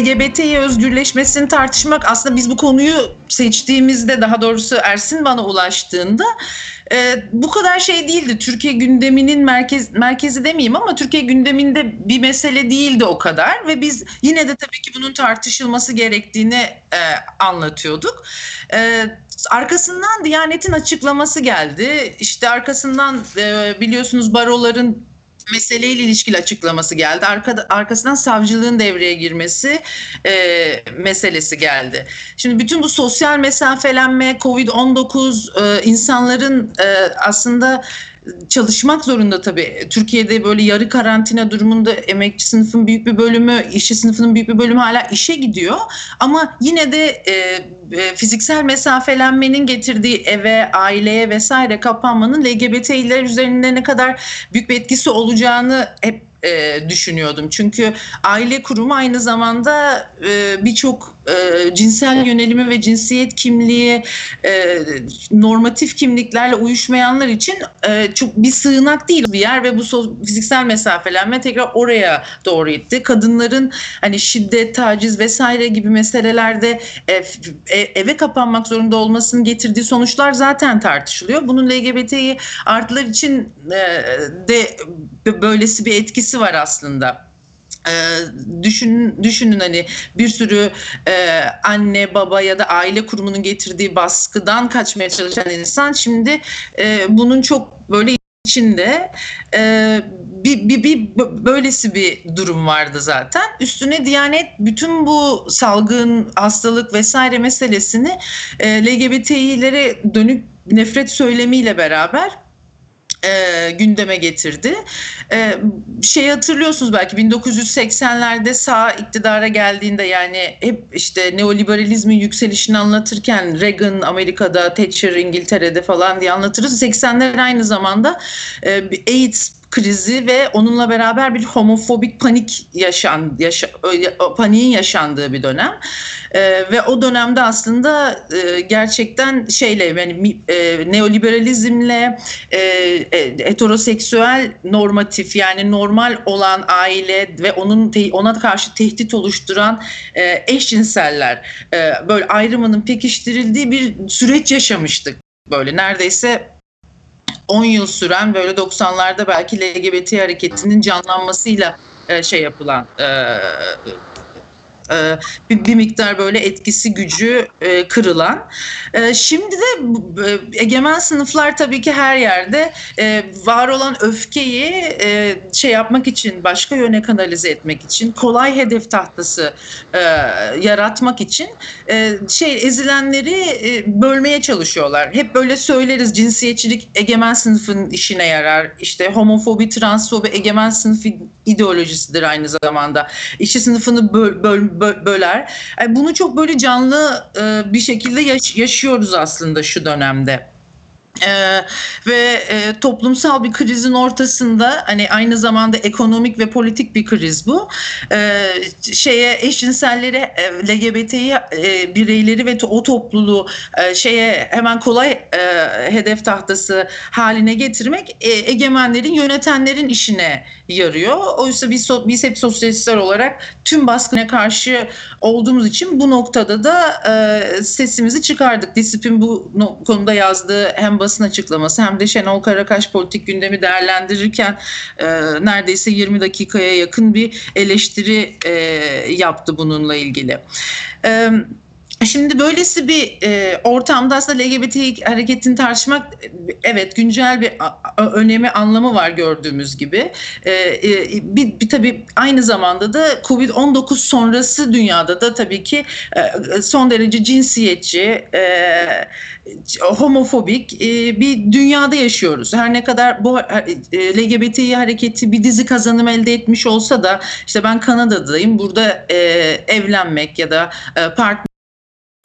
LGBT'yi özgürleşmesini tartışmak aslında biz bu konuyu seçtiğimizde daha doğrusu Ersin bana ulaştığında e, bu kadar şey değildi. Türkiye gündeminin merkez merkezi demeyeyim ama Türkiye gündeminde bir mesele değildi o kadar ve biz yine de tabii ki bunun tartışılması gerektiğini e, anlatıyorduk. E, arkasından Diyanet'in açıklaması geldi. İşte arkasından e, biliyorsunuz baroların meseleyle ilişkili açıklaması geldi. Arkada, arkasından savcılığın devreye girmesi e, meselesi geldi. Şimdi bütün bu sosyal mesafelenme, Covid-19 e, insanların e, aslında çalışmak zorunda tabii. Türkiye'de böyle yarı karantina durumunda emekçi sınıfın büyük bir bölümü, işçi sınıfının büyük bir bölümü hala işe gidiyor. Ama yine de e, e, fiziksel mesafelenmenin getirdiği eve, aileye vesaire kapanmanın LGBT'ler üzerinde ne kadar büyük bir etkisi olacağını hep e, düşünüyordum. Çünkü aile kurumu aynı zamanda e, birçok e, cinsel yönelimi ve cinsiyet kimliği e, normatif kimliklerle uyuşmayanlar için e, çok bir sığınak değil bir yer ve bu fiziksel mesafelenme tekrar oraya doğru gitti. Kadınların hani şiddet, taciz vesaire gibi meselelerde e, e, eve kapanmak zorunda olmasının getirdiği sonuçlar zaten tartışılıyor. Bunun LGBT'yi artılar için e, de böylesi bir etkisi var aslında. Ee, düşün, düşünün hani bir sürü e, anne baba ya da aile kurumunun getirdiği baskıdan kaçmaya çalışan insan şimdi e, bunun çok böyle içinde e, bir, bir, bir böylesi bir durum vardı zaten. Üstüne Diyanet bütün bu salgın, hastalık vesaire meselesini e, LGBTİ'lere dönük nefret söylemiyle beraber e, gündeme getirdi. E, şey hatırlıyorsunuz belki 1980'lerde sağ iktidara geldiğinde yani hep işte neoliberalizmin yükselişini anlatırken Reagan Amerika'da, Thatcher İngiltere'de falan diye anlatırız. 80'ler aynı zamanda e, AIDS krizi ve onunla beraber bir homofobik panik yaşan yaşa, paniğin yaşandığı bir dönem. E, ve o dönemde aslında e, gerçekten şeyle yani e, neoliberalizmle e, e, heteroseksüel normatif yani normal olan aile ve onun te, ona karşı tehdit oluşturan e, eşcinseller e, böyle ayrımının pekiştirildiği bir süreç yaşamıştık. Böyle neredeyse 10 yıl süren böyle 90'larda belki LGBT hareketinin canlanmasıyla e, şey yapılan e, e, bir, bir miktar böyle etkisi gücü e, kırılan. E, şimdi de egemen sınıflar tabii ki her yerde var olan öfkeyi şey yapmak için, başka yöne kanalize etmek için, kolay hedef tahtası yaratmak için şey ezilenleri bölmeye çalışıyorlar. Hep böyle söyleriz cinsiyetçilik egemen sınıfın işine yarar. İşte homofobi, transfobi egemen sınıf ideolojisidir aynı zamanda. İşçi sınıfını böl, böl, böler. Yani bunu çok böyle canlı e, bir şekilde yaşıyoruz aslında şu dönemde. Ee, ve e, toplumsal bir krizin ortasında hani aynı zamanda ekonomik ve politik bir kriz bu. Ee, şeye eşcinselleri, e, LGBT'yi e, bireyleri ve o topluluğu e, şeye hemen kolay e, hedef tahtası haline getirmek e, egemenlerin, yönetenlerin işine yarıyor. Oysa biz, biz hep sosyalistler olarak tüm baskına karşı olduğumuz için bu noktada da e, sesimizi çıkardık. Disiplin bu konuda yazdığı hem basın açıklaması hem de Şenol Karakaş politik gündemi değerlendirirken e, neredeyse 20 dakikaya yakın bir eleştiri e, yaptı bununla ilgili. Evet. Şimdi böylesi bir e, ortamda aslında LGBT hareketini tartışmak evet güncel bir önemi anlamı var gördüğümüz gibi. E, e, bir, bir tabii aynı zamanda da Covid-19 sonrası dünyada da tabii ki e, son derece cinsiyetçi, e, homofobik e, bir dünyada yaşıyoruz. Her ne kadar bu e, LGBT hareketi bir dizi kazanım elde etmiş olsa da işte ben Kanada'dayım. Burada e, evlenmek ya da e, partner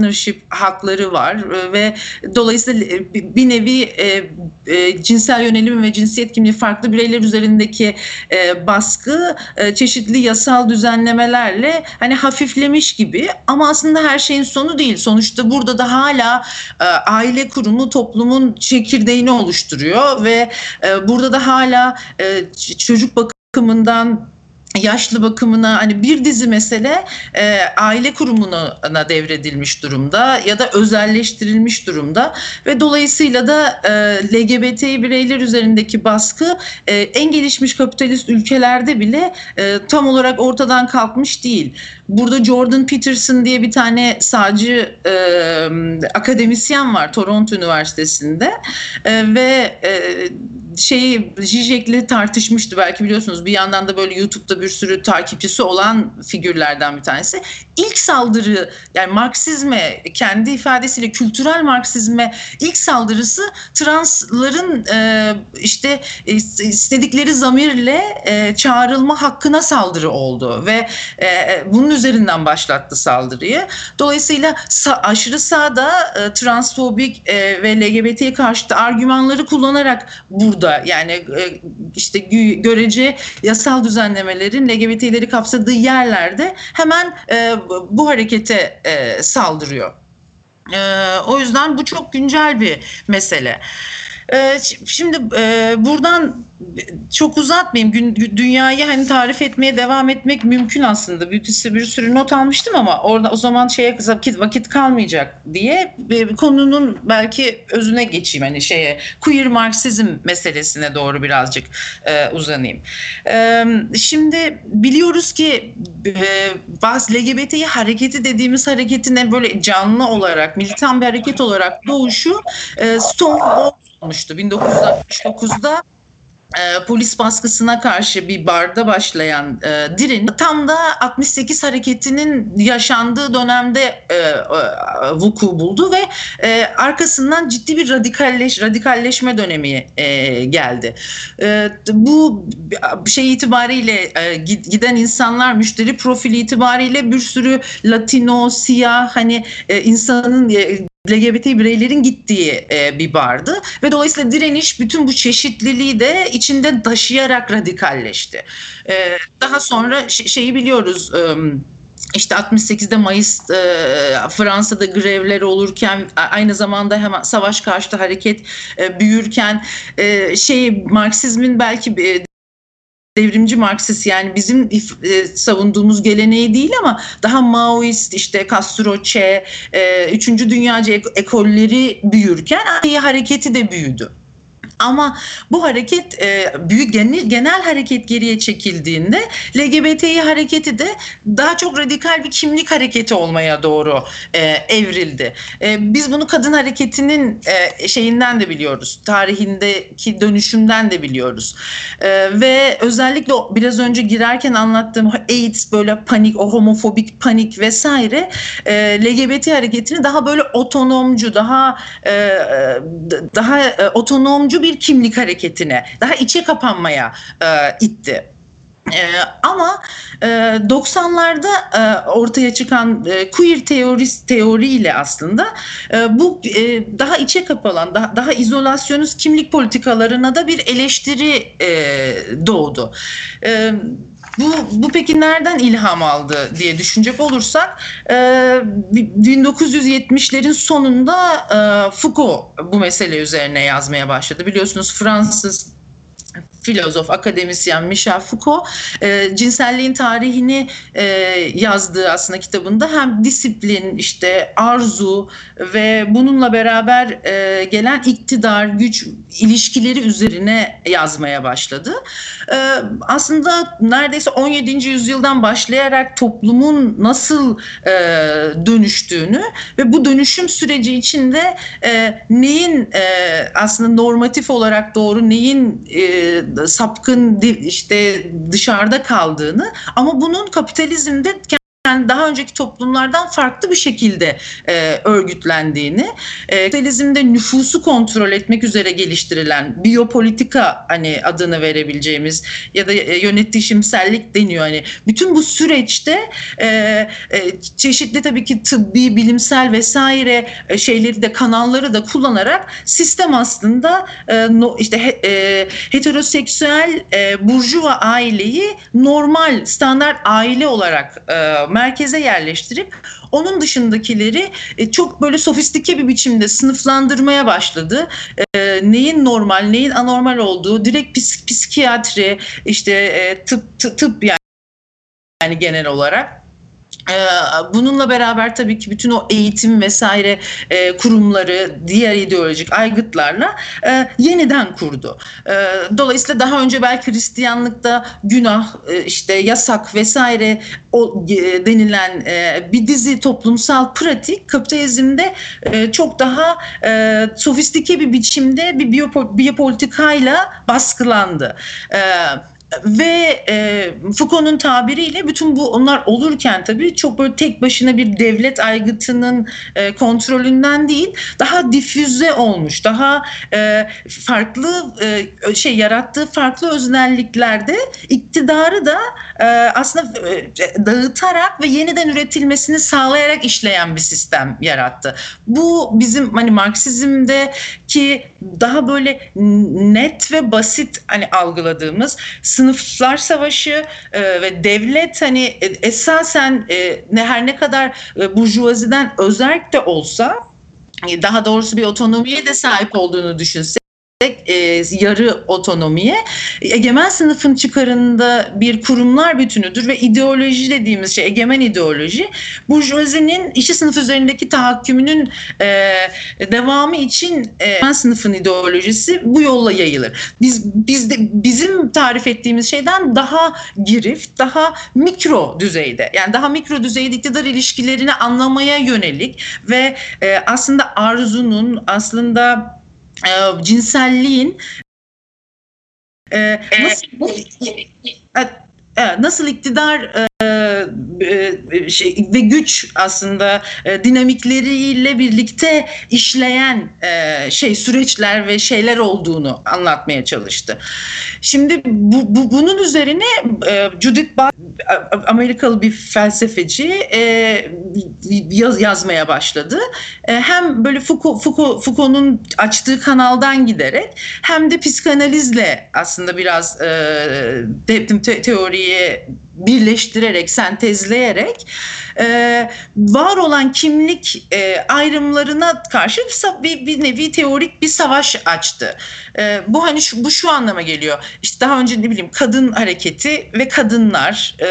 partnership hakları var e, ve dolayısıyla e, bir nevi e, e, cinsel yönelim ve cinsiyet kimliği farklı bireyler üzerindeki e, baskı e, çeşitli yasal düzenlemelerle hani hafiflemiş gibi ama aslında her şeyin sonu değil. Sonuçta burada da hala e, aile kurumu toplumun çekirdeğini oluşturuyor ve e, burada da hala e, çocuk bakımından yaşlı bakımına hani bir dizi mesele e, aile kurumuna devredilmiş durumda ya da özelleştirilmiş durumda ve dolayısıyla da e, LGBT bireyler üzerindeki baskı e, en gelişmiş kapitalist ülkelerde bile e, tam olarak ortadan kalkmış değil. Burada Jordan Peterson diye bir tane sağcı e, akademisyen var Toronto Üniversitesi'nde e, ve e, şeyi Zizek'le tartışmıştı belki biliyorsunuz. Bir yandan da böyle YouTube'da bir sürü takipçisi olan figürlerden bir tanesi. İlk saldırı yani Marksizme kendi ifadesiyle kültürel Marksizme ilk saldırısı transların e, işte istedikleri zamirle e, çağrılma hakkına saldırı oldu ve e, bunun üzerinden başlattı saldırıyı. Dolayısıyla sa- aşırı sağda e, transfobik e, ve LGBT'ye karşı argümanları kullanarak burada yani e, işte görece yasal düzenlemelerin LGBT'leri kapsadığı yerlerde hemen e, bu harekete e, saldırıyor. E, o yüzden bu çok güncel bir mesele. E, şimdi e, buradan çok uzatmayayım. Gün, dünyayı hani tarif etmeye devam etmek mümkün aslında. Bir, bir sürü not almıştım ama orada o zaman şeye vakit, vakit kalmayacak diye bir konunun belki özüne geçeyim hani şeye queer marksizm meselesine doğru birazcık e, uzanayım. E, şimdi biliyoruz ki e, bazı LGBT'yi hareketi dediğimiz hareketine böyle canlı olarak militan bir hareket olarak doğuşu e, Stonewall olmuştu 1969'da e, polis baskısına karşı bir barda başlayan e, diren tam da 68 hareketinin yaşandığı dönemde e, e, vuku buldu ve e, arkasından ciddi bir radikalleş radikalleşme dönemi e, geldi. E, bu şey itibariyle e, giden insanlar müşteri profili itibariyle bir sürü Latino, siyah hani e, insanın e, LGBT bireylerin gittiği e, bir bardı ve dolayısıyla direniş bütün bu çeşitliliği de içinde taşıyarak radikalleşti. E, daha sonra şeyi biliyoruz. İşte 68'de Mayıs e, Fransa'da grevler olurken aynı zamanda hemen savaş karşıtı hareket büyürken şey Marksizmin belki devrimci Marksist yani bizim e, savunduğumuz geleneği değil ama daha Maoist işte Castro, Che, e, 3. Dünyacı ekolleri büyürken hareketi de büyüdü. Ama bu hareket e, büyük genel, genel hareket geriye çekildiğinde LGBTİ hareketi de daha çok radikal bir kimlik hareketi olmaya doğru e, evrildi. E, biz bunu kadın hareketinin e, şeyinden de biliyoruz. Tarihindeki dönüşümden de biliyoruz. E, ve özellikle biraz önce girerken anlattığım AIDS böyle panik, o homofobik panik vesaire e, LGBT hareketini daha böyle otonomcu, daha e, daha e, otonomcu bir kimlik hareketine, daha içe kapanmaya e, itti. Ee, ama e, 90'larda e, ortaya çıkan e, queer teorist teoriyle aslında e, bu e, daha içe kapalan, daha, daha izolasyonist kimlik politikalarına da bir eleştiri e, doğdu. E, bu, bu peki nereden ilham aldı diye düşünecek olursak e, 1970'lerin sonunda e, Foucault bu mesele üzerine yazmaya başladı. Biliyorsunuz Fransız filozof, akademisyen Michel Foucault e, cinselliğin tarihini e, yazdığı aslında kitabında hem disiplin, işte arzu ve bununla beraber e, gelen iktidar, güç ilişkileri üzerine yazmaya başladı. E, aslında neredeyse 17. yüzyıldan başlayarak toplumun nasıl e, dönüştüğünü ve bu dönüşüm süreci içinde e, neyin e, aslında normatif olarak doğru, neyin e, sapkın işte dışarıda kaldığını ama bunun kapitalizmde yani daha önceki toplumlardan farklı bir şekilde e, örgütlendiğini, e, kapitalizmde nüfusu kontrol etmek üzere geliştirilen biyopolitika hani adını verebileceğimiz ya da e, yönetişimsellik deniyor. Hani bütün bu süreçte e, e, çeşitli tabii ki tıbbi, bilimsel vesaire e, şeyleri de kanalları da kullanarak sistem aslında e, no, işte he, e, heteroseksüel e, burjuva aileyi normal standart aile olarak e, merkeze yerleştirip onun dışındakileri e, çok böyle sofistike bir biçimde sınıflandırmaya başladı. E, neyin normal, neyin anormal olduğu direkt psik, psikiyatri, işte e, tıp, tıp, tıp yani yani genel olarak. Ee, bununla beraber tabii ki bütün o eğitim vesaire e, kurumları diğer ideolojik aygıtlarla e, yeniden kurdu. E, dolayısıyla daha önce belki Hristiyanlıkta günah işte yasak vesaire o denilen bir dizi toplumsal pratik kapitalizmde çok daha sofistike bir biçimde bir biyopolitikayla baskılandı. Evet ve e, Foucault'un tabiriyle bütün bu onlar olurken tabii çok böyle tek başına bir devlet aygıtının e, kontrolünden değil daha difüze olmuş daha e, farklı e, şey yarattığı farklı öznelliklerde iktidarı da e, aslında e, dağıtarak ve yeniden üretilmesini sağlayarak işleyen bir sistem yarattı. Bu bizim hani Marksizm'deki daha böyle net ve basit hani algıladığımız sınıflar savaşı e, ve devlet hani e, esasen e, ne her ne kadar e, burjuvaziden özerk de olsa e, daha doğrusu bir otonomiye de sahip olduğunu düşünsek e, yarı otonomiye egemen sınıfın çıkarında bir kurumlar bütünüdür ve ideoloji dediğimiz şey egemen ideoloji burjuvazinin işçi sınıf üzerindeki tahakkümünün e, devamı için e, egemen sınıfın ideolojisi bu yolla yayılır. Biz bizde bizim tarif ettiğimiz şeyden daha girift, daha mikro düzeyde yani daha mikro düzeyde iktidar ilişkilerini anlamaya yönelik ve e, aslında arzunun aslında e, cinselliğin e, nasıl, e, nasıl iktidar e, e, şey, ve güç aslında e, dinamikleriyle birlikte işleyen e, şey süreçler ve şeyler olduğunu anlatmaya çalıştı. Şimdi bu, bu bunun üzerine e, Judith Butler Amerikalı bir felsefeci e, yaz, yazmaya başladı. E, hem böyle Foucault, Foucault, Foucault'un açtığı kanaldan giderek hem de psikanalizle aslında biraz e, te, teoriye birleştirerek, sentezleyerek e, var olan kimlik e, ayrımlarına karşı bir, bir nevi teorik bir savaş açtı. E, bu hani şu, bu şu anlama geliyor. İşte daha önce ne bileyim kadın hareketi ve kadınlar e,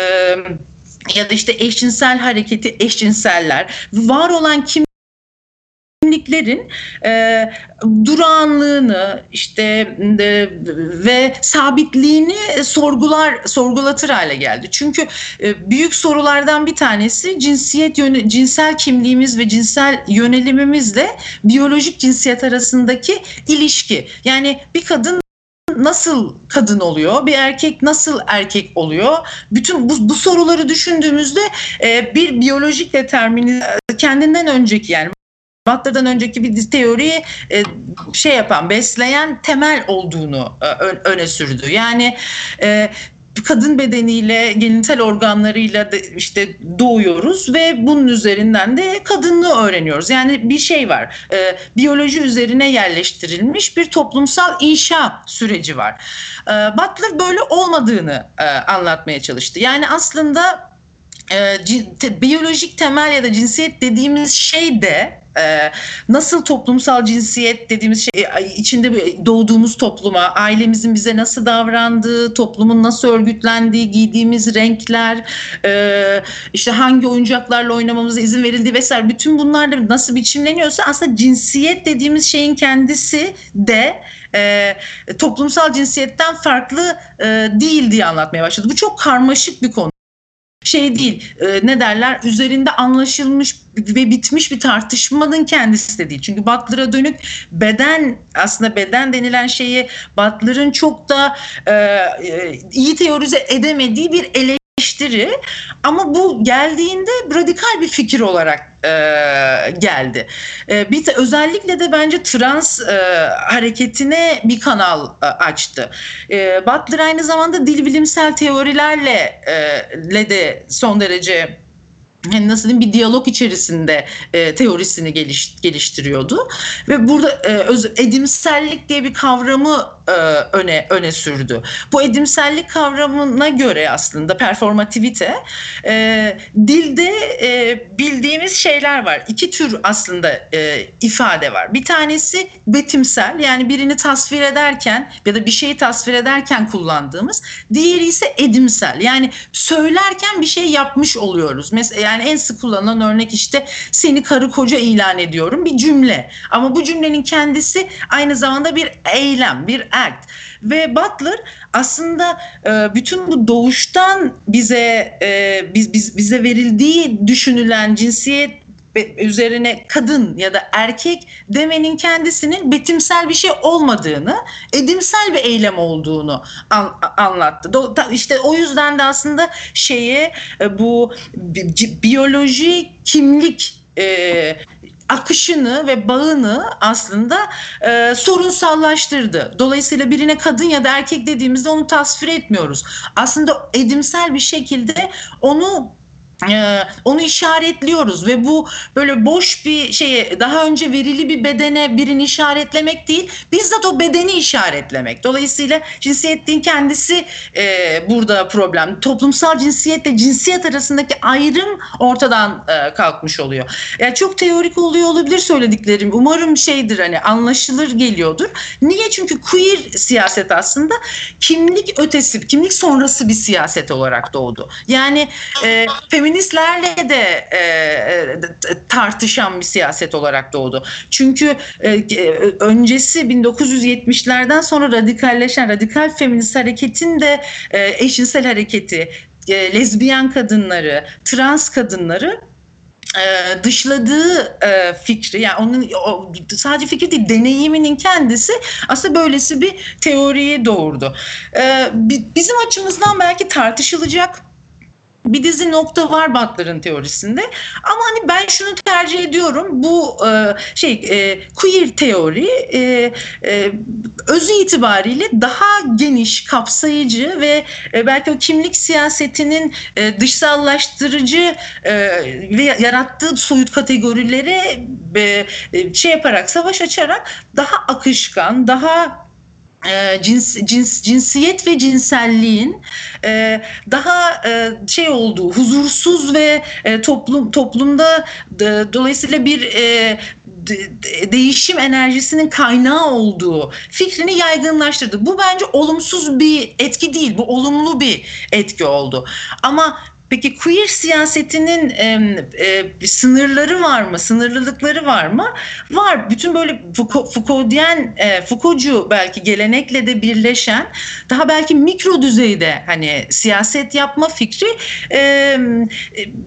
ya da işte eşcinsel hareketi eşcinseller var olan kim kimliklerin e, durağanlığını işte e, ve sabitliğini sorgular sorgulatır hale geldi. Çünkü e, büyük sorulardan bir tanesi cinsiyet yöne, cinsel kimliğimiz ve cinsel yönelimimizle biyolojik cinsiyet arasındaki ilişki. Yani bir kadın nasıl kadın oluyor, bir erkek nasıl erkek oluyor? Bütün bu, bu soruları düşündüğümüzde e, bir biyolojik determini kendinden önceki yani Butler'dan önceki bir teoriyi e, şey yapan, besleyen temel olduğunu e, öne sürdü. Yani e, kadın bedeniyle, genital organlarıyla de işte doğuyoruz ve bunun üzerinden de kadınlığı öğreniyoruz. Yani bir şey var, e, biyoloji üzerine yerleştirilmiş bir toplumsal inşa süreci var. E, Butler böyle olmadığını e, anlatmaya çalıştı. Yani aslında e, biyolojik temel ya da cinsiyet dediğimiz şey de e, nasıl toplumsal cinsiyet dediğimiz şey içinde doğduğumuz topluma, ailemizin bize nasıl davrandığı, toplumun nasıl örgütlendiği, giydiğimiz renkler, e, işte hangi oyuncaklarla oynamamıza izin verildiği vesaire bütün bunlar nasıl biçimleniyorsa aslında cinsiyet dediğimiz şeyin kendisi de e, toplumsal cinsiyetten farklı e, değil diye anlatmaya başladı. Bu çok karmaşık bir konu şey değil e, ne derler üzerinde anlaşılmış ve bitmiş bir tartışmanın kendisi de değil. Çünkü Butler'a dönük beden aslında beden denilen şeyi Butler'ın çok da e, e iyi teorize edemediği bir eleştiri ama bu geldiğinde radikal bir fikir olarak e, geldi. E, bir özellikle de bence trans e, hareketine bir kanal e, açtı. E, Butler aynı zamanda dil bilimsel teorilerle e, le de son derece yani nasıl diyeyim bir diyalog içerisinde e, teorisini geliş, geliştiriyordu ve burada e, öz, edimsellik diye bir kavramı e, öne öne sürdü. Bu edimsellik kavramına göre aslında performativite e, dilde e, bildiğimiz şeyler var. İki tür aslında e, ifade var. Bir tanesi betimsel yani birini tasvir ederken ya da bir şeyi tasvir ederken kullandığımız. Diğeri ise edimsel yani söylerken bir şey yapmış oluyoruz. Mesela yani en sık kullanılan örnek işte seni karı koca ilan ediyorum bir cümle. Ama bu cümlenin kendisi aynı zamanda bir eylem, bir act. Ve Butler aslında e, bütün bu doğuştan bize e, biz, biz bize verildiği düşünülen cinsiyet üzerine kadın ya da erkek demenin kendisinin betimsel bir şey olmadığını, edimsel bir eylem olduğunu an, anlattı. İşte o yüzden de aslında şeye bu biyoloji kimlik e, akışını ve bağını aslında e, sorunsallaştırdı. Dolayısıyla birine kadın ya da erkek dediğimizde onu tasvir etmiyoruz. Aslında edimsel bir şekilde onu onu işaretliyoruz ve bu böyle boş bir şeye daha önce verili bir bedene birini işaretlemek değil bizzat o bedeni işaretlemek. Dolayısıyla cinsiyetliğin kendisi e, burada problem. Toplumsal cinsiyetle cinsiyet arasındaki ayrım ortadan e, kalkmış oluyor. Yani çok teorik oluyor olabilir söylediklerim. Umarım şeydir hani anlaşılır geliyordur. Niye? Çünkü queer siyaset aslında kimlik ötesi, kimlik sonrası bir siyaset olarak doğdu. Yani e, feministlerle de e, e tartışan bir siyaset olarak doğdu. Çünkü e, e öncesi 1970'lerden sonra radikalleşen radikal feminist hareketin de e, eşcinsel hareketi, e, lezbiyen kadınları, trans kadınları e, dışladığı fikri yani onun sadece fikir değil deneyiminin kendisi aslında böylesi bir teoriyi doğurdu. Bizim açımızdan belki tartışılacak bir dizi nokta var Butler'ın teorisinde. Ama hani ben şunu tercih ediyorum. Bu e, şey e, queer teori e, e, özü itibariyle daha geniş, kapsayıcı ve e, belki o kimlik siyasetinin e, dışsallaştırıcı e, ve yarattığı soyut kategorilere e, şey yaparak, savaş açarak daha akışkan, daha e, cins, cins cinsiyet ve cinselliğin e, daha e, şey olduğu huzursuz ve e, toplum toplumda de, dolayısıyla bir e, de, değişim enerjisinin kaynağı olduğu fikrini yaygınlaştırdı. Bu bence olumsuz bir etki değil. Bu olumlu bir etki oldu. Ama Peki queer siyasetinin e, e, sınırları var mı? Sınırlılıkları var mı? Var. Bütün böyle Foucault'yen, e, Foucault'cu belki gelenekle de birleşen daha belki mikro düzeyde hani siyaset yapma fikri e,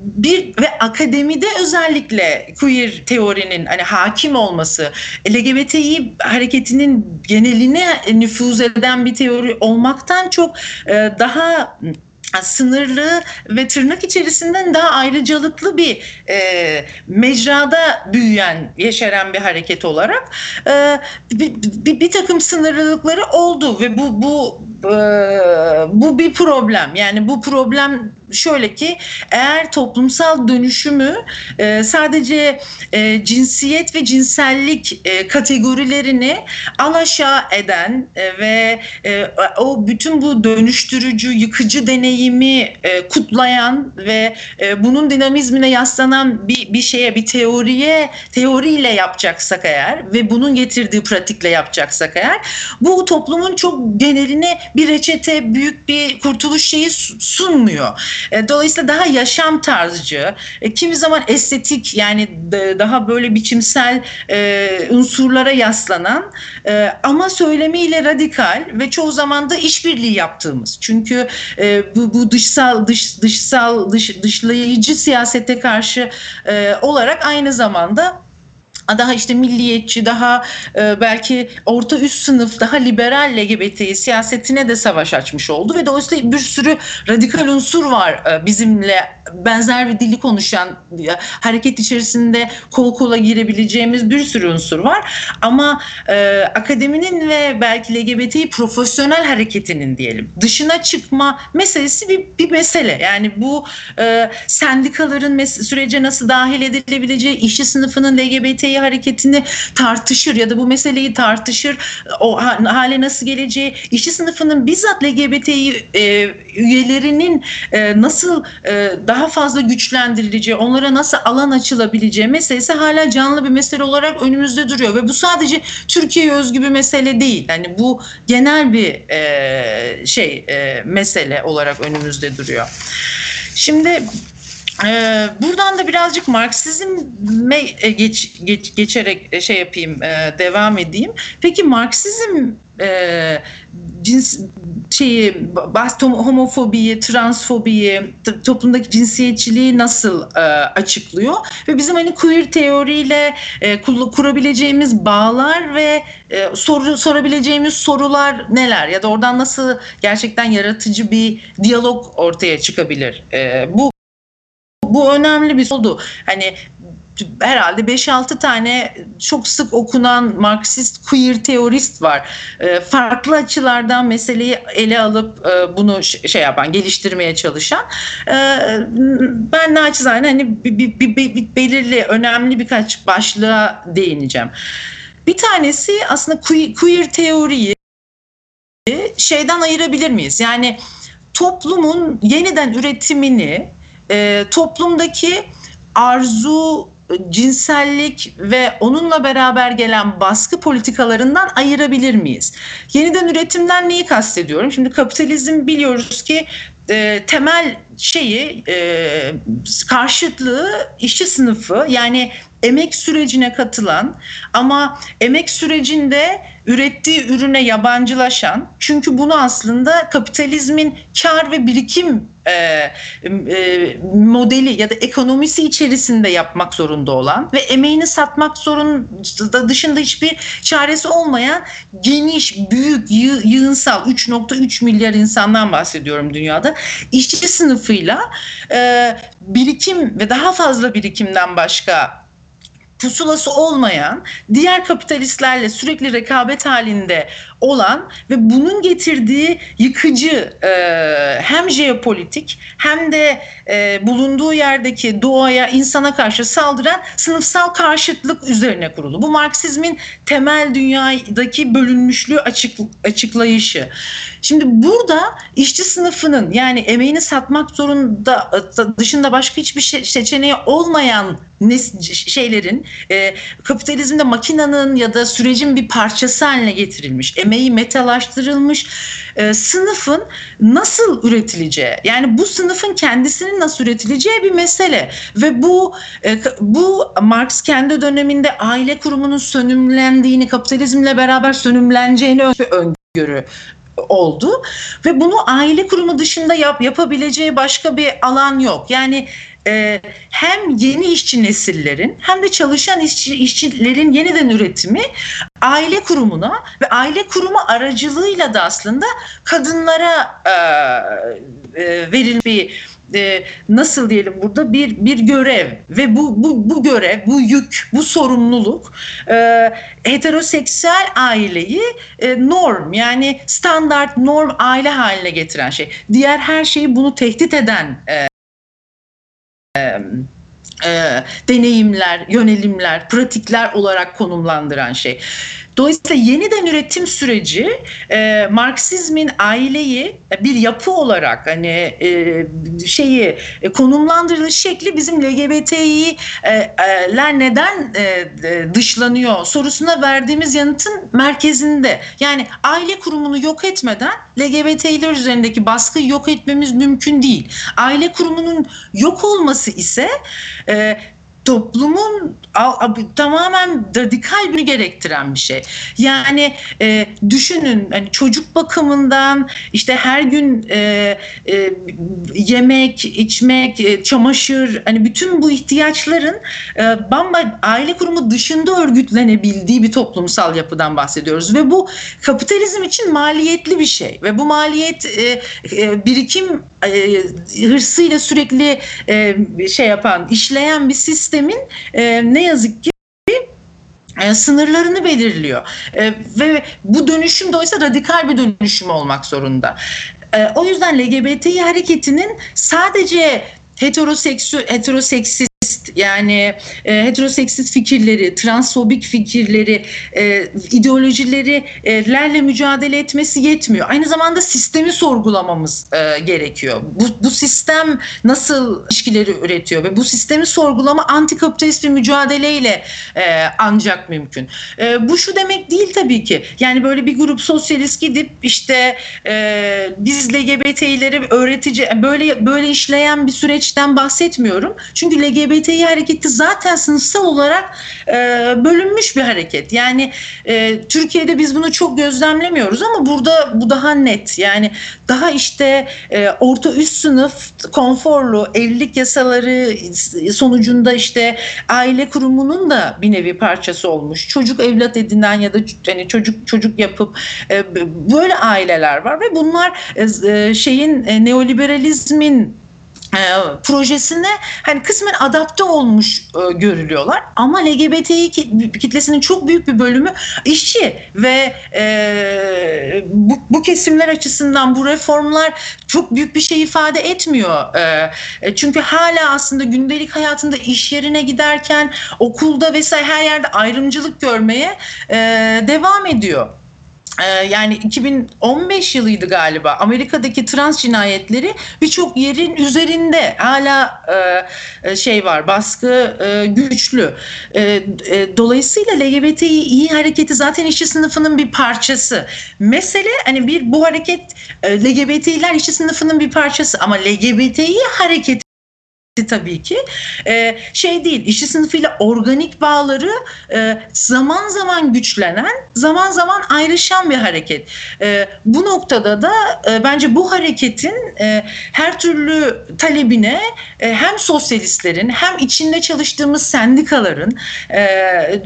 bir ve akademide özellikle queer teorinin hani hakim olması, LGBTİ hareketinin geneline nüfuz eden bir teori olmaktan çok e, daha sınırlı ve tırnak içerisinden daha ayrıcalıklı bir e, mecrada büyüyen, yeşeren bir hareket olarak e, bir, bir, bir takım sınırlılıkları oldu ve bu bu bu bir problem. Yani bu problem şöyle ki eğer toplumsal dönüşümü e, sadece e, cinsiyet ve cinsellik e, kategorilerini alaşağı eden ve o bütün bu dönüştürücü, yıkıcı deneyimi kutlayan ve bunun dinamizmine yaslanan bir, bir şeye, bir teoriye, teoriyle yapacaksak eğer ve bunun getirdiği pratikle yapacaksak eğer bu toplumun çok geneline bir reçete, büyük bir kurtuluş şeyi sunmuyor. E, dolayısıyla daha yaşam tarzcı, e, kimi zaman estetik yani daha böyle biçimsel e, unsurlara yaslanan ama söylemiyle radikal ve çoğu zaman da işbirliği yaptığımız. Çünkü bu, bu dışsal dış dışsal dış, dışlayıcı siyasete karşı olarak aynı zamanda daha işte milliyetçi, daha e, belki orta üst sınıf, daha liberal LGBT siyasetine de savaş açmış oldu. Ve dolayısıyla bir sürü radikal unsur var e, bizimle benzer bir dili konuşan hareket içerisinde kol kola girebileceğimiz bir sürü unsur var. Ama e, akademinin ve belki LGBTİ profesyonel hareketinin diyelim dışına çıkma meselesi bir, bir mesele. Yani bu e, sendikaların sürece nasıl dahil edilebileceği, işçi sınıfının LGBTİ hareketini tartışır ya da bu meseleyi tartışır. O ha- hale nasıl geleceği, işçi sınıfının bizzat LGBTİ e, üyelerinin e, nasıl e, daha fazla güçlendirileceği, onlara nasıl alan açılabileceği meselesi hala canlı bir mesele olarak önümüzde duruyor ve bu sadece Türkiye'ye özgü bir mesele değil. Yani bu genel bir e, şey e, mesele olarak önümüzde duruyor. Şimdi ee, buradan da birazcık Marksizme geç, geç, geçerek e, şey yapayım, e, devam edeyim. Peki Marksizm e, cins şeyi, homofobiyi, transfobiyi, toplumdaki cinsiyetçiliği nasıl e, açıklıyor ve bizim hani queer teoriyle e, kur- kurabileceğimiz bağlar ve e, soru sorabileceğimiz sorular neler ya da oradan nasıl gerçekten yaratıcı bir diyalog ortaya çıkabilir? E, bu bu önemli bir oldu. Hani herhalde 5-6 tane çok sık okunan Marksist queer teorist var. E, farklı açılardan meseleyi ele alıp e, bunu şey yapan, geliştirmeye çalışan. E, ben naçizane hani bir, bir, bir- bir belirli, önemli birkaç başlığa değineceğim. Bir tanesi aslında queer, queer teoriyi şeyden ayırabilir miyiz? Yani toplumun yeniden üretimini e, toplumdaki arzu, cinsellik ve onunla beraber gelen baskı politikalarından ayırabilir miyiz? Yeniden üretimden neyi kastediyorum? Şimdi kapitalizm biliyoruz ki e, temel şeyi e, karşıtlığı işçi sınıfı yani emek sürecine katılan ama emek sürecinde ürettiği ürüne yabancılaşan çünkü bunu aslında kapitalizmin kar ve birikim e, e, modeli ya da ekonomisi içerisinde yapmak zorunda olan ve emeğini satmak zorunda dışında hiçbir çaresi olmayan geniş, büyük, yığ, yığınsal 3.3 milyar insandan bahsediyorum dünyada. işçi sınıfıyla e, birikim ve daha fazla birikimden başka pusulası olmayan, diğer kapitalistlerle sürekli rekabet halinde olan ve bunun getirdiği yıkıcı e, hem jeopolitik hem de e, bulunduğu yerdeki doğaya, insana karşı saldıran sınıfsal karşıtlık üzerine kurulu. Bu Marksizmin temel dünyadaki bölünmüşlüğü açık, açıklayışı. Şimdi burada işçi sınıfının yani emeğini satmak zorunda dışında başka hiçbir şey, seçeneği olmayan şeylerin e, kapitalizmde makinenin ya da sürecin bir parçası haline getirilmiş, emeği metalaştırılmış e, sınıfın nasıl üretileceği, yani bu sınıfın kendisinin nasıl üretileceği bir mesele. Ve bu e, bu Marx kendi döneminde aile kurumunun sönümlendiğini, kapitalizmle beraber sönümleneceğini öngörü oldu ve bunu aile kurumu dışında yap, yapabileceği başka bir alan yok. Yani e, hem yeni işçi nesillerin hem de çalışan işçi, işçilerin yeniden üretimi aile kurumuna ve aile kurumu aracılığıyla da aslında kadınlara e, e, verilmiş bir e, nasıl diyelim burada bir bir görev ve bu bu bu görev, bu yük, bu sorumluluk e, heteroseksüel aileyi e, norm yani standart norm aile haline getiren şey. Diğer her şeyi bunu tehdit eden e, e, deneyimler, yönelimler, pratikler olarak konumlandıran şey. Dolayısıyla yeniden üretim süreci e, Marksizmin aileyi bir yapı olarak hani e, şeyi e, konumlandırılış şekli bizim LGBTİ'ler neden e, dışlanıyor sorusuna verdiğimiz yanıtın merkezinde. Yani aile kurumunu yok etmeden LGBTİ'ler üzerindeki baskıyı yok etmemiz mümkün değil. Aile kurumunun yok olması ise e, toplumun tamamen radikal bir gerektiren bir şey. Yani e, düşünün hani çocuk bakımından işte her gün e, e, yemek, içmek, e, çamaşır hani bütün bu ihtiyaçların e, bamba aile kurumu dışında örgütlenebildiği bir toplumsal yapıdan bahsediyoruz ve bu kapitalizm için maliyetli bir şey ve bu maliyet e, e, birikim e, hırsıyla sürekli e, şey yapan, işleyen bir sistemin e, ne yazık ki e, sınırlarını belirliyor. E, ve bu dönüşüm de oysa radikal bir dönüşüm olmak zorunda. E, o yüzden LGBTİ hareketinin sadece heteroseksü heteroseksist yani e, heteroseksist fikirleri, transfobik fikirleri, e, ideolojilerle mücadele etmesi yetmiyor. Aynı zamanda sistemi sorgulamamız e, gerekiyor. Bu, bu sistem nasıl ilişkileri üretiyor ve bu sistemi sorgulama antikapitalist bir mücadeleyle e, ancak mümkün. E, bu şu demek değil tabii ki. Yani böyle bir grup sosyalist gidip işte e, biz LGBT'leri öğretici böyle böyle işleyen bir süreçten bahsetmiyorum. Çünkü LGBTİ hareketi zaten sınıfsal olarak e, bölünmüş bir hareket. Yani e, Türkiye'de biz bunu çok gözlemlemiyoruz ama burada bu daha net. Yani daha işte e, orta üst sınıf konforlu evlilik yasaları sonucunda işte aile kurumunun da bir nevi parçası olmuş. Çocuk evlat edinen ya da hani çocuk çocuk yapıp e, böyle aileler var ve bunlar e, şeyin e, neoliberalizmin e, projesine hani kısmen adapte olmuş e, görülüyorlar ama LGBTİ kitlesinin çok büyük bir bölümü işçi ve e, bu, bu kesimler açısından bu reformlar çok büyük bir şey ifade etmiyor. E, çünkü hala aslında gündelik hayatında iş yerine giderken okulda vesaire her yerde ayrımcılık görmeye e, devam ediyor yani 2015 yılıydı galiba Amerika'daki trans cinayetleri birçok yerin üzerinde hala şey var baskı güçlü. Dolayısıyla LGBTİ hareketi zaten işçi sınıfının bir parçası. Mesele hani bir bu hareket LGBT'ler işçi sınıfının bir parçası ama LGBTİ hareketi tabii ki. Ee, şey değil işçi sınıfıyla organik bağları e, zaman zaman güçlenen zaman zaman ayrışan bir hareket. E, bu noktada da e, bence bu hareketin e, her türlü talebine e, hem sosyalistlerin hem içinde çalıştığımız sendikaların e,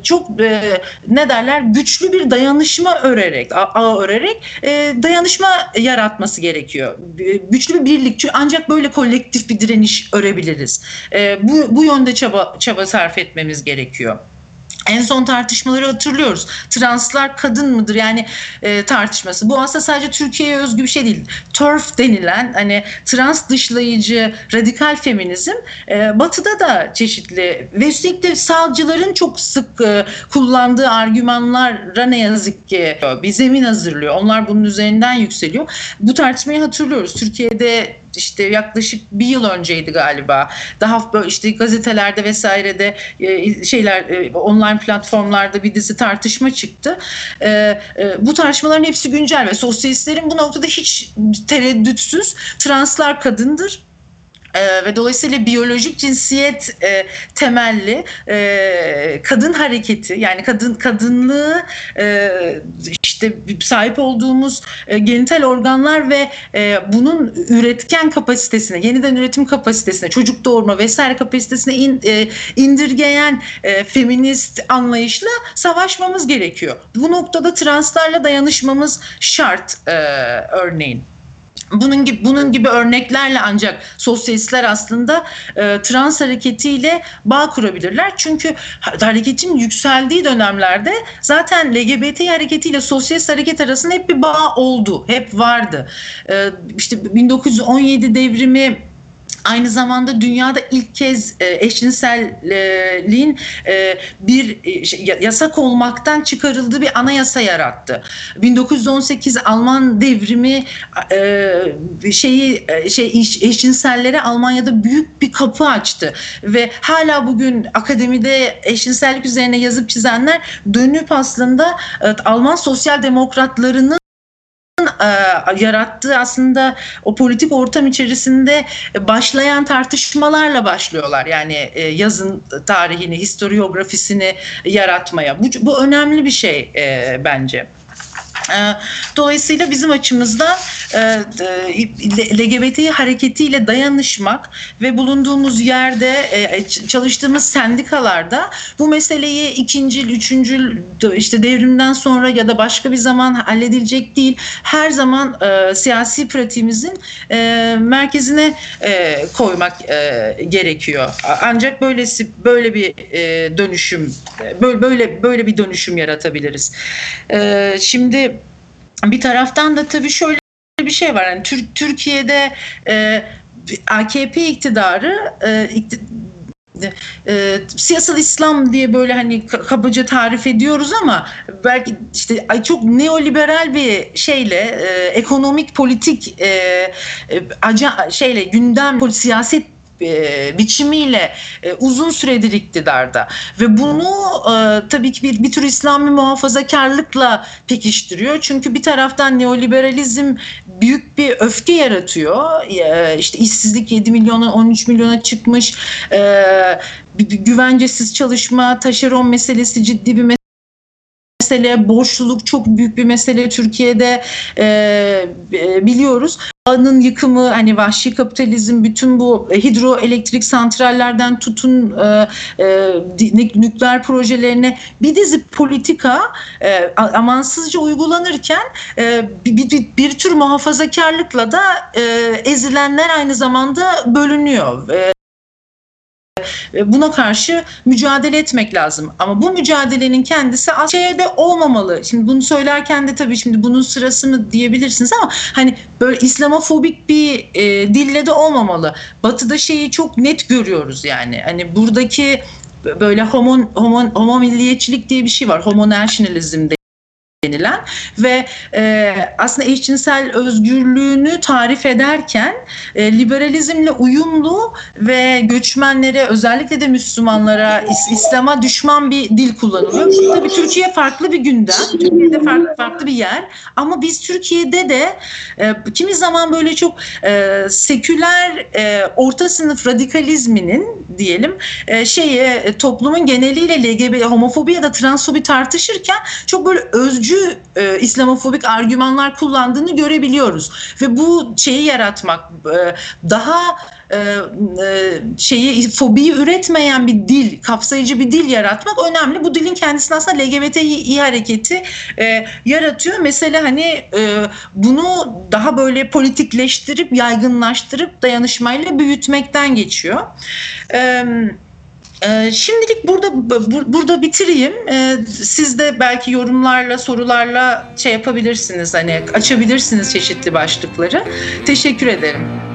çok e, ne derler güçlü bir dayanışma örerek ağ örerek e, dayanışma yaratması gerekiyor. Güçlü bir birlik ancak böyle kolektif bir direniş örebiliriz e, bu, bu yönde çaba, çaba sarf etmemiz gerekiyor. En son tartışmaları hatırlıyoruz. Translar kadın mıdır yani e, tartışması. Bu aslında sadece Türkiye'ye özgü bir şey değil. TERF denilen hani trans dışlayıcı radikal feminizm e, batıda da çeşitli ve üstelik de sağcıların çok sık e, kullandığı argümanlara ne yazık ki bir zemin hazırlıyor. Onlar bunun üzerinden yükseliyor. Bu tartışmayı hatırlıyoruz. Türkiye'de işte yaklaşık bir yıl önceydi galiba. Daha böyle işte gazetelerde vesairede e, şeyler e, online platformlarda bir dizi tartışma çıktı. E, bu tartışmaların hepsi güncel ve sosyalistlerin bu noktada hiç tereddütsüz translar kadındır ee, ve dolayısıyla biyolojik cinsiyet e, temelli e, kadın hareketi yani kadın kadınlığı e, işte sahip olduğumuz e, genital organlar ve e, bunun üretken kapasitesine yeniden üretim kapasitesine çocuk doğurma vesaire kapasitesine in, e, indirgeyen e, feminist anlayışla savaşmamız gerekiyor. Bu noktada translarla dayanışmamız şart e, örneğin. Bunun gibi bunun gibi örneklerle ancak sosyalistler aslında e, trans hareketiyle bağ kurabilirler. Çünkü hareketin yükseldiği dönemlerde zaten LGBT hareketiyle sosyalist hareket arasında hep bir bağ oldu, hep vardı. E, işte 1917 devrimi Aynı zamanda dünyada ilk kez e, eşcinselliğin e, bir e, şey, yasak olmaktan çıkarıldığı bir anayasa yarattı. 1918 Alman devrimi şeyi şey eşcinsellere Almanya'da büyük bir kapı açtı ve hala bugün akademide eşcinsellik üzerine yazıp çizenler dönüp aslında Alman sosyal demokratlarının yarattığı aslında o politik ortam içerisinde başlayan tartışmalarla başlıyorlar. Yani e, yazın tarihini, historiografisini yaratmaya. Bu, bu önemli bir şey e, bence. E, Dolayısıyla bizim açımızdan e, LGBT hareketiyle dayanışmak ve bulunduğumuz yerde e, çalıştığımız sendikalarda bu meseleyi ikincil, üçüncül işte devrimden sonra ya da başka bir zaman halledilecek değil. Her zaman siyasi pratiğimizin merkezine koymak gerekiyor. Ancak böylesi böyle bir dönüşüm böyle böyle bir dönüşüm yaratabiliriz. Şimdi bir taraftan da tabii şöyle bir şey var. Yani Tür Türkiye'de e, AKP iktidarı e, e, siyasal İslam diye böyle hani kabaca tarif ediyoruz ama belki işte çok neoliberal bir şeyle e, ekonomik politik e, e, aca, şeyle gündem siyaset e, biçimiyle e, uzun süredir iktidarda ve bunu e, tabii ki bir, bir tür İslami muhafazakarlıkla pekiştiriyor. Çünkü bir taraftan neoliberalizm büyük bir öfke yaratıyor. E, işte işsizlik 7 milyona 13 milyona çıkmış. Güvencesiz çalışma, taşeron meselesi ciddi bir mesele, borçluluk çok büyük bir mesele Türkiye'de e, biliyoruz. Anın yıkımı, hani vahşi kapitalizm, bütün bu hidroelektrik santrallerden tutun e, e, nükleer projelerine bir dizi politika e, amansızca uygulanırken e, bir, bir, bir tür muhafazakarlıkla da e, ezilenler aynı zamanda bölünüyor. E, Buna karşı mücadele etmek lazım. Ama bu mücadelenin kendisi şeyde olmamalı. Şimdi bunu söylerken de tabii şimdi bunun sırası mı diyebilirsiniz ama hani böyle İslamofobik bir e, dille de olmamalı. Batı'da şeyi çok net görüyoruz yani. Hani buradaki böyle homo, homo, homo milliyetçilik diye bir şey var. Homo nationalism denilen ve e, aslında eşcinsel özgürlüğünü tarif ederken e, liberalizmle uyumlu ve göçmenlere özellikle de Müslümanlara İs- İslam'a düşman bir dil kullanılıyor. Tabii Türkiye farklı bir gündem, Türkiye'de farklı, farklı bir yer ama biz Türkiye'de de e, kimi zaman böyle çok e, seküler e, orta sınıf radikalizminin diyelim e, şeyi e, toplumun geneliyle LGBT homofobi ya da transfobi tartışırken çok böyle özcü e, İslamofobik argümanlar kullandığını görebiliyoruz ve bu şeyi yaratmak e, daha e, e, şeyi fobiyi üretmeyen bir dil, kapsayıcı bir dil yaratmak önemli. Bu dilin kendisini aslında LGBTİ hareketi e, yaratıyor. Mesela hani e, bunu daha böyle politikleştirip, yaygınlaştırıp dayanışmayla büyütmekten geçiyor. Evet. Şimdilik burada burada bitireyim. Siz de belki yorumlarla, sorularla şey yapabilirsiniz. Hani açabilirsiniz çeşitli başlıkları. Teşekkür ederim.